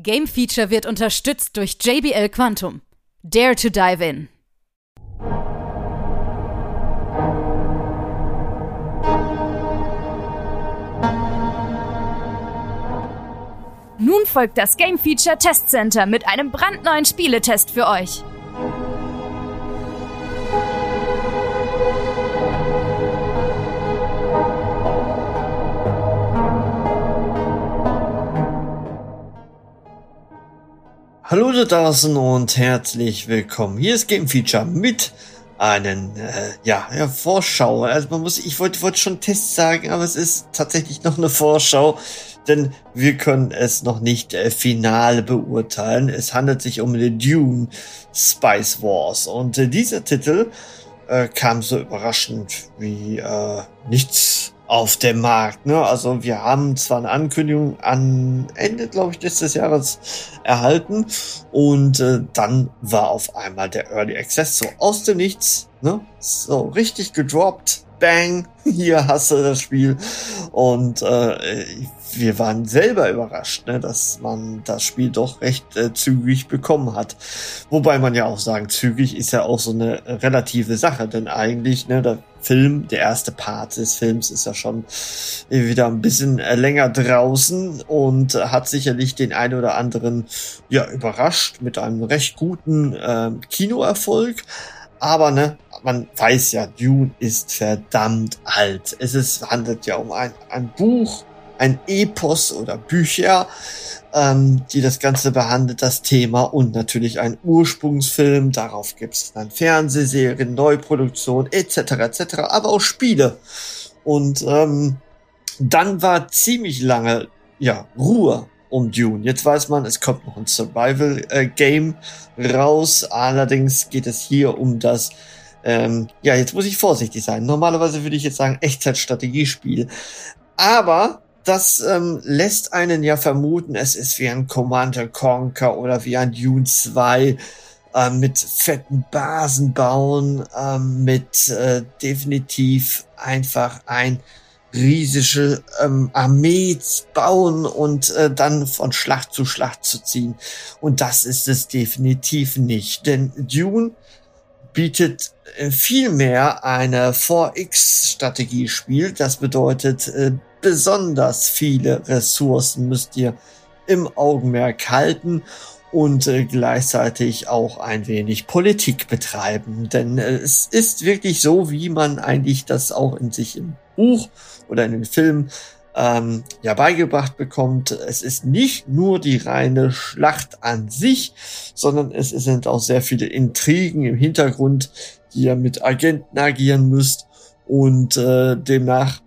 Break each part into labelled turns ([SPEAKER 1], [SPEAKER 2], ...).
[SPEAKER 1] Game Feature wird unterstützt durch JBL Quantum. Dare to dive in. Nun folgt das Game Feature Test Center mit einem brandneuen Spieletest für euch.
[SPEAKER 2] Hallo da draußen und herzlich willkommen. Hier ist Game Feature mit einen äh, ja, ja Vorschau. Also man muss, ich wollte wollte schon Test sagen, aber es ist tatsächlich noch eine Vorschau, denn wir können es noch nicht äh, final beurteilen. Es handelt sich um den Dune Spice Wars und äh, dieser Titel äh, kam so überraschend wie äh, nichts auf dem Markt. Ne? Also wir haben zwar eine Ankündigung an Ende, glaube ich, letztes Jahres erhalten und äh, dann war auf einmal der Early Access so aus dem Nichts, ne? so richtig gedroppt. Bang, hier hast du das Spiel. Und äh, wir waren selber überrascht, ne, dass man das Spiel doch recht äh, zügig bekommen hat. Wobei man ja auch sagen, zügig ist ja auch so eine relative Sache, denn eigentlich, ne, der Film, der erste Part des Films ist ja schon wieder ein bisschen äh, länger draußen und hat sicherlich den einen oder anderen ja überrascht mit einem recht guten äh, Kinoerfolg. Aber ne, man weiß ja, Dune ist verdammt alt. Es ist, handelt ja um ein, ein Buch, ein Epos oder Bücher, ähm, die das Ganze behandelt, das Thema und natürlich ein Ursprungsfilm. Darauf gibt es dann Fernsehserien, Neuproduktion etc. etc. Aber auch Spiele. Und ähm, dann war ziemlich lange ja Ruhe um Dune. Jetzt weiß man, es kommt noch ein Survival-Game äh, raus. Allerdings geht es hier um das ähm, ja, jetzt muss ich vorsichtig sein. Normalerweise würde ich jetzt sagen Echtzeitstrategiespiel. Aber das ähm, lässt einen ja vermuten, es ist wie ein Commander Conquer oder wie ein Dune 2 äh, mit fetten Basen bauen, äh, mit äh, definitiv einfach ein riesige ähm, Armee bauen und äh, dann von Schlacht zu Schlacht zu ziehen. Und das ist es definitiv nicht. Denn Dune bietet äh, vielmehr eine 4X-Strategiespiel. Das bedeutet, äh, besonders viele Ressourcen müsst ihr im Augenmerk halten und äh, gleichzeitig auch ein wenig Politik betreiben. Denn äh, es ist wirklich so, wie man eigentlich das auch in sich im Buch oder in den Film ähm, ja beigebracht bekommt. Es ist nicht nur die reine Schlacht an sich, sondern es sind auch sehr viele Intrigen im Hintergrund, die ihr mit Agenten agieren müsst und äh, demnach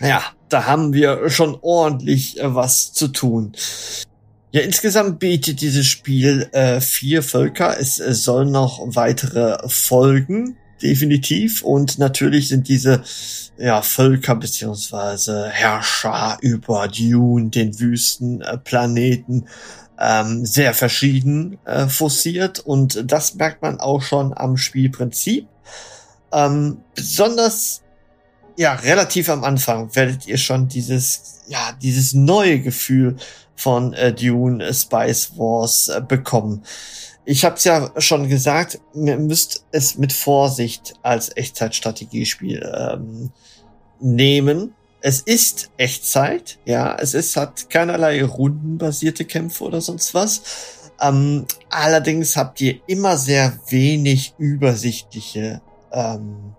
[SPEAKER 2] ja, da haben wir schon ordentlich äh, was zu tun. Ja, insgesamt bietet dieses Spiel äh, vier Völker. Es, es soll noch weitere folgen, definitiv. Und natürlich sind diese ja, Völker beziehungsweise Herrscher über Dune, den Wüstenplaneten, äh, ähm, sehr verschieden äh, forciert. Und das merkt man auch schon am Spielprinzip. Ähm, besonders ja, relativ am Anfang werdet ihr schon dieses, ja, dieses neue Gefühl von äh, Dune äh, Spice Wars äh, bekommen. Ich habe es ja schon gesagt, ihr müsst es mit Vorsicht als Echtzeitstrategiespiel ähm, nehmen. Es ist Echtzeit, ja, es ist, hat keinerlei rundenbasierte Kämpfe oder sonst was. Ähm, allerdings habt ihr immer sehr wenig übersichtliche ähm,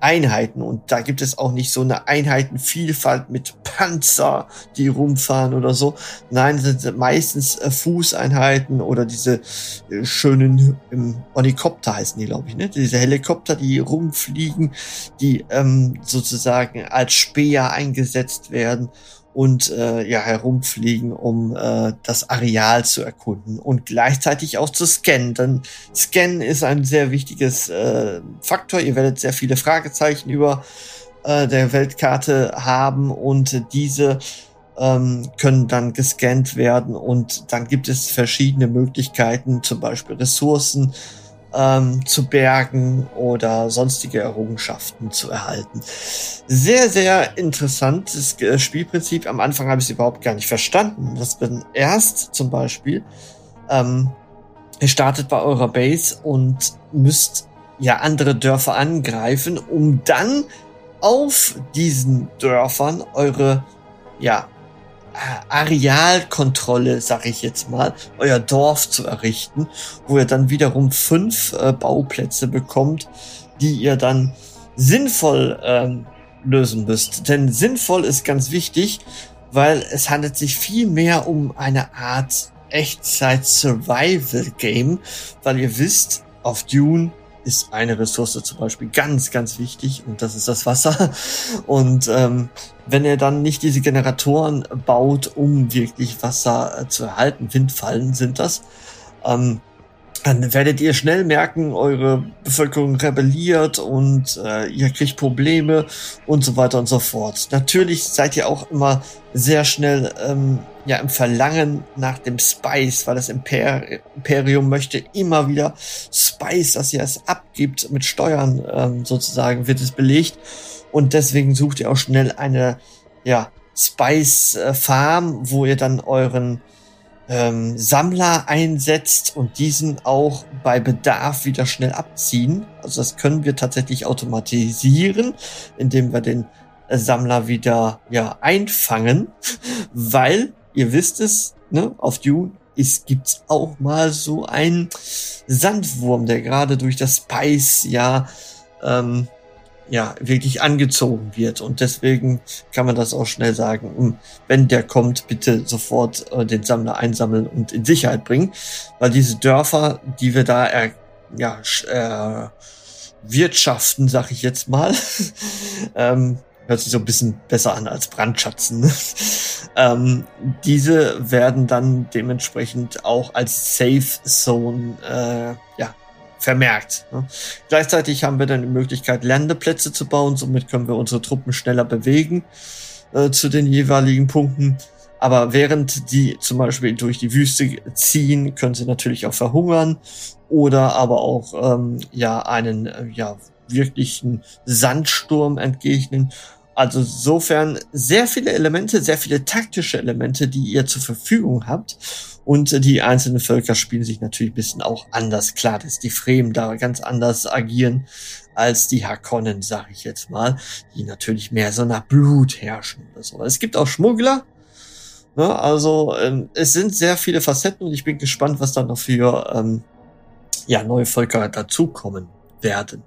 [SPEAKER 2] Einheiten und da gibt es auch nicht so eine Einheitenvielfalt mit Panzer, die rumfahren oder so. Nein, sind meistens äh, Fußeinheiten oder diese äh, schönen ähm, Helikopter heißen die, glaube ich, ne? Diese Helikopter, die rumfliegen, die ähm, sozusagen als Speer eingesetzt werden und äh, ja herumfliegen, um äh, das Areal zu erkunden und gleichzeitig auch zu scannen. Denn Scannen ist ein sehr wichtiges äh, Faktor. Ihr werdet sehr viele Fragezeichen über äh, der Weltkarte haben und diese ähm, können dann gescannt werden und dann gibt es verschiedene Möglichkeiten, zum Beispiel Ressourcen ähm, zu bergen oder sonstige Errungenschaften zu erhalten. Sehr, sehr interessantes äh, Spielprinzip. Am Anfang habe ich es überhaupt gar nicht verstanden. Das bin erst zum Beispiel, ähm, ihr startet bei eurer Base und müsst ja andere Dörfer angreifen, um dann auf diesen Dörfern eure ja Arealkontrolle, sag ich jetzt mal, euer Dorf zu errichten, wo ihr dann wiederum fünf äh, Bauplätze bekommt, die ihr dann sinnvoll ähm, lösen müsst. Denn sinnvoll ist ganz wichtig, weil es handelt sich viel mehr um eine Art Echtzeit-Survival-Game, weil ihr wisst, auf Dune ist eine Ressource zum Beispiel ganz, ganz wichtig und das ist das Wasser. Und ähm, wenn er dann nicht diese Generatoren baut, um wirklich Wasser äh, zu erhalten, Windfallen sind das, ähm, dann werdet ihr schnell merken, eure Bevölkerung rebelliert und äh, ihr kriegt Probleme und so weiter und so fort. Natürlich seid ihr auch immer sehr schnell ähm, ja im Verlangen nach dem Spice, weil das Imper Imperium möchte immer wieder Spice, dass ihr es abgibt mit Steuern ähm, sozusagen, wird es belegt und deswegen sucht ihr auch schnell eine ja Spice äh, Farm, wo ihr dann euren ähm, Sammler einsetzt und diesen auch bei Bedarf wieder schnell abziehen. Also das können wir tatsächlich automatisieren, indem wir den äh, Sammler wieder ja einfangen, weil ihr wisst es, ne, auf Dune es gibt auch mal so ein Sandwurm, der gerade durch das Spice ja ähm, ja, wirklich angezogen wird. Und deswegen kann man das auch schnell sagen, hm, wenn der kommt, bitte sofort äh, den Sammler einsammeln und in Sicherheit bringen. Weil diese Dörfer, die wir da er, ja, äh, wirtschaften, sag ich jetzt mal, ähm, hört sich so ein bisschen besser an als Brandschatzen. ähm, diese werden dann dementsprechend auch als Safe Zone äh, ja, vermerkt. Ne? Gleichzeitig haben wir dann die Möglichkeit, Landeplätze zu bauen. Somit können wir unsere Truppen schneller bewegen äh, zu den jeweiligen Punkten. Aber während die zum Beispiel durch die Wüste ziehen, können sie natürlich auch verhungern oder aber auch ähm, ja einen äh, ja wirklichen Sandsturm entgegnen also insofern sehr viele Elemente, sehr viele taktische Elemente, die ihr zur Verfügung habt. Und die einzelnen Völker spielen sich natürlich ein bisschen auch anders. Klar, dass die Fremen da ganz anders agieren als die Hakonnen, sag ich jetzt mal, die natürlich mehr so nach Blut herrschen oder so. Es gibt auch Schmuggler. Ne? Also ähm, es sind sehr viele Facetten und ich bin gespannt, was da noch für ähm, ja, neue Völker dazukommen werden.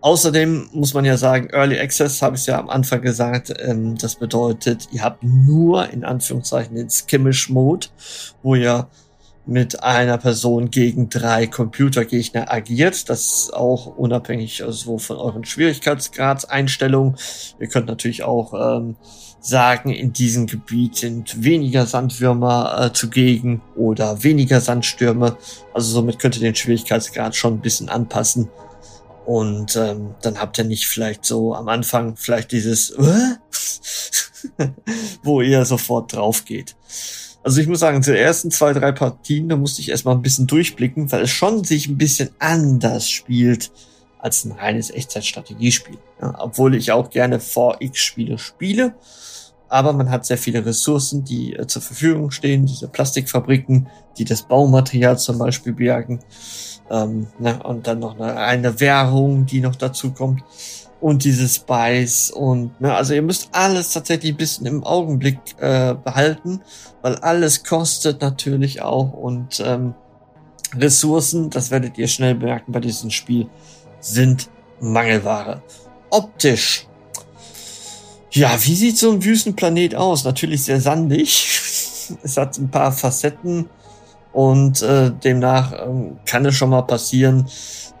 [SPEAKER 2] Außerdem muss man ja sagen, Early Access habe ich ja am Anfang gesagt, ähm, das bedeutet, ihr habt nur in Anführungszeichen den Skimmish Mode, wo ihr mit einer Person gegen drei Computergegner agiert. Das ist auch unabhängig also von euren Schwierigkeitsgradseinstellungen. Ihr könnt natürlich auch ähm, sagen, in diesem Gebiet sind weniger Sandwürmer äh, zugegen oder weniger Sandstürme. Also somit könnt ihr den Schwierigkeitsgrad schon ein bisschen anpassen. Und ähm, dann habt ihr nicht vielleicht so am Anfang vielleicht dieses, äh? wo ihr sofort drauf geht. Also ich muss sagen, zu ersten zwei, drei Partien, da musste ich erstmal ein bisschen durchblicken, weil es schon sich ein bisschen anders spielt als ein reines Echtzeitstrategiespiel. Ja, obwohl ich auch gerne 4X-Spiele spiele. Aber man hat sehr viele Ressourcen, die äh, zur Verfügung stehen, diese Plastikfabriken, die das Baumaterial zum Beispiel bergen. Ähm, ne, und dann noch eine, eine Währung, die noch dazu kommt. Und dieses Spice und ne, also ihr müsst alles tatsächlich ein bisschen im Augenblick äh, behalten, weil alles kostet natürlich auch und ähm, Ressourcen, das werdet ihr schnell bemerken bei diesem Spiel, sind Mangelware. Optisch. Ja, wie sieht so ein Wüstenplanet aus? Natürlich sehr sandig. es hat ein paar Facetten und äh, demnach ähm, kann es schon mal passieren,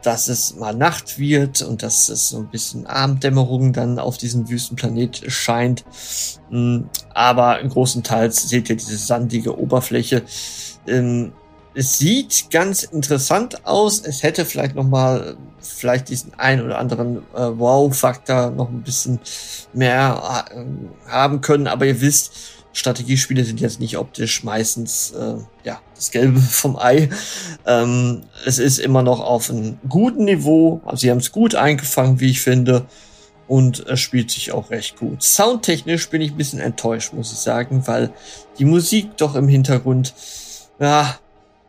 [SPEAKER 2] dass es mal Nacht wird und dass es so ein bisschen Abenddämmerung dann auf diesem Wüstenplanet scheint. Ähm, aber im großen Teil seht ihr diese sandige Oberfläche. Ähm, es sieht ganz interessant aus. Es hätte vielleicht noch mal vielleicht diesen ein oder anderen äh, Wow-Faktor noch ein bisschen mehr äh, haben können. Aber ihr wisst, Strategiespiele sind jetzt nicht optisch meistens äh, ja das Gelbe vom Ei. Ähm, es ist immer noch auf einem guten Niveau. Also sie haben es gut eingefangen, wie ich finde. Und es spielt sich auch recht gut. Soundtechnisch bin ich ein bisschen enttäuscht, muss ich sagen, weil die Musik doch im Hintergrund, ja,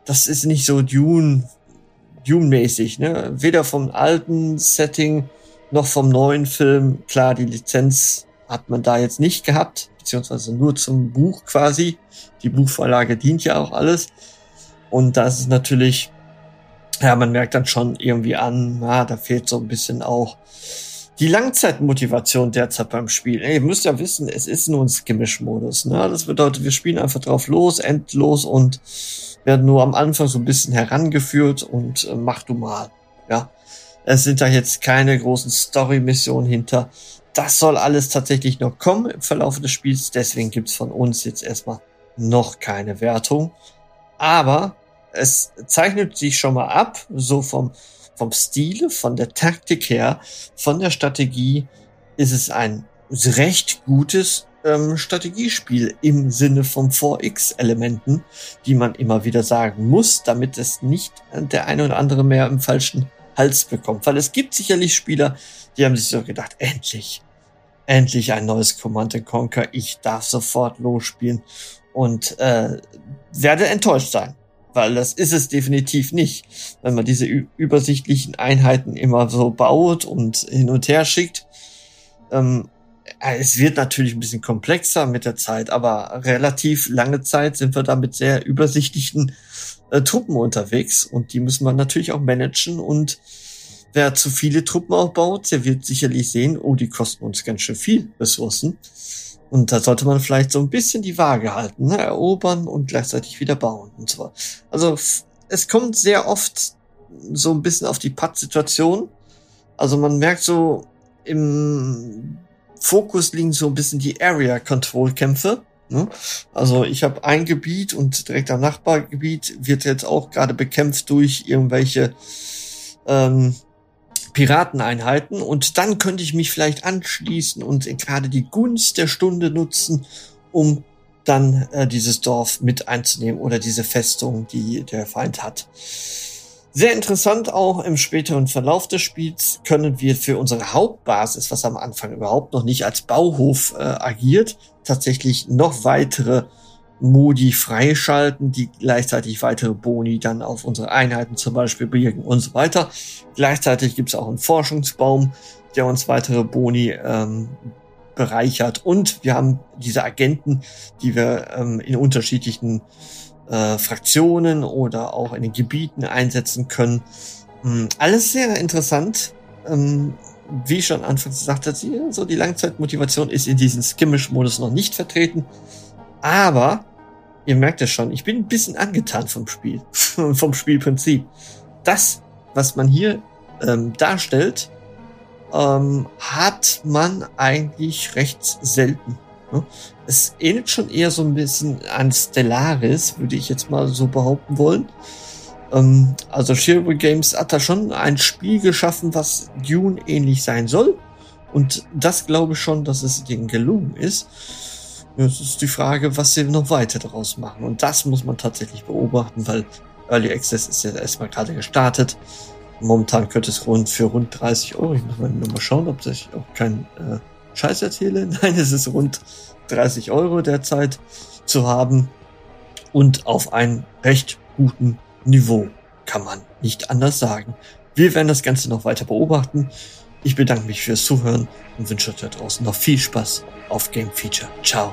[SPEAKER 2] das ist nicht so Dune, Dune-mäßig, ne? Weder vom alten Setting noch vom neuen Film. Klar, die Lizenz hat man da jetzt nicht gehabt beziehungsweise nur zum Buch quasi. Die Buchvorlage dient ja auch alles. Und das ist natürlich, ja, man merkt dann schon irgendwie an, na, da fehlt so ein bisschen auch die Langzeitmotivation derzeit beim Spiel. Ey, ihr müsst ja wissen, es ist nur ein Skimmish-Modus. Ne? Das bedeutet, wir spielen einfach drauf los, endlos und werden nur am Anfang so ein bisschen herangeführt und äh, mach du mal. Ja, es sind da jetzt keine großen Story-Missionen hinter das soll alles tatsächlich noch kommen im Verlauf des Spiels. Deswegen gibt's von uns jetzt erstmal noch keine Wertung. Aber es zeichnet sich schon mal ab, so vom, vom Stile, von der Taktik her, von der Strategie ist es ein recht gutes ähm, Strategiespiel im Sinne von 4X-Elementen, die man immer wieder sagen muss, damit es nicht der eine oder andere mehr im falschen Hals bekommt. Weil es gibt sicherlich Spieler, die haben sich so gedacht, endlich, endlich ein neues Command Conquer. Ich darf sofort losspielen und äh, werde enttäuscht sein, weil das ist es definitiv nicht. Wenn man diese übersichtlichen Einheiten immer so baut und hin und her schickt. Ähm, äh, es wird natürlich ein bisschen komplexer mit der Zeit, aber relativ lange Zeit sind wir da mit sehr übersichtlichen äh, Truppen unterwegs und die müssen wir natürlich auch managen und Wer zu viele Truppen aufbaut, der wird sicherlich sehen, oh, die kosten uns ganz schön viel Ressourcen. Und da sollte man vielleicht so ein bisschen die Waage halten, ne? erobern und gleichzeitig wieder bauen und so. Also es kommt sehr oft so ein bisschen auf die Patt-Situation. Also man merkt so im Fokus liegen so ein bisschen die Area-Control-Kämpfe. Ne? Also ich habe ein Gebiet und direkt am Nachbargebiet wird jetzt auch gerade bekämpft durch irgendwelche ähm, Pirateneinheiten und dann könnte ich mich vielleicht anschließen und gerade die Gunst der Stunde nutzen, um dann äh, dieses Dorf mit einzunehmen oder diese Festung, die der Feind hat. Sehr interessant auch im späteren Verlauf des Spiels können wir für unsere Hauptbasis, was am Anfang überhaupt noch nicht als Bauhof äh, agiert, tatsächlich noch weitere Modi freischalten, die gleichzeitig weitere Boni dann auf unsere Einheiten zum Beispiel birgen und so weiter. Gleichzeitig gibt es auch einen Forschungsbaum, der uns weitere Boni ähm, bereichert. Und wir haben diese Agenten, die wir ähm, in unterschiedlichen äh, Fraktionen oder auch in den Gebieten einsetzen können. Ähm, alles sehr interessant. Ähm, wie schon anfangs gesagt hat, so die Langzeitmotivation ist in diesem Skimmish-Modus noch nicht vertreten. Aber ihr merkt es schon, ich bin ein bisschen angetan vom Spiel, vom Spielprinzip. Das, was man hier ähm, darstellt, ähm, hat man eigentlich recht selten. Ne? Es ähnelt schon eher so ein bisschen an Stellaris, würde ich jetzt mal so behaupten wollen. Ähm, also Shiro Games hat da schon ein Spiel geschaffen, was Dune ähnlich sein soll. Und das glaube ich schon, dass es denen gelungen ist. Es ist die Frage, was sie noch weiter daraus machen. Und das muss man tatsächlich beobachten, weil Early Access ist ja erstmal gerade gestartet. Momentan könnte es rund für rund 30 Euro. Ich muss mal nur schauen, ob ich auch keinen äh, Scheiß erzähle. Nein, es ist rund 30 Euro derzeit zu haben und auf einem recht guten Niveau. Kann man nicht anders sagen. Wir werden das Ganze noch weiter beobachten. Ich bedanke mich fürs Zuhören und wünsche euch da draußen noch viel Spaß auf Game Feature. Ciao.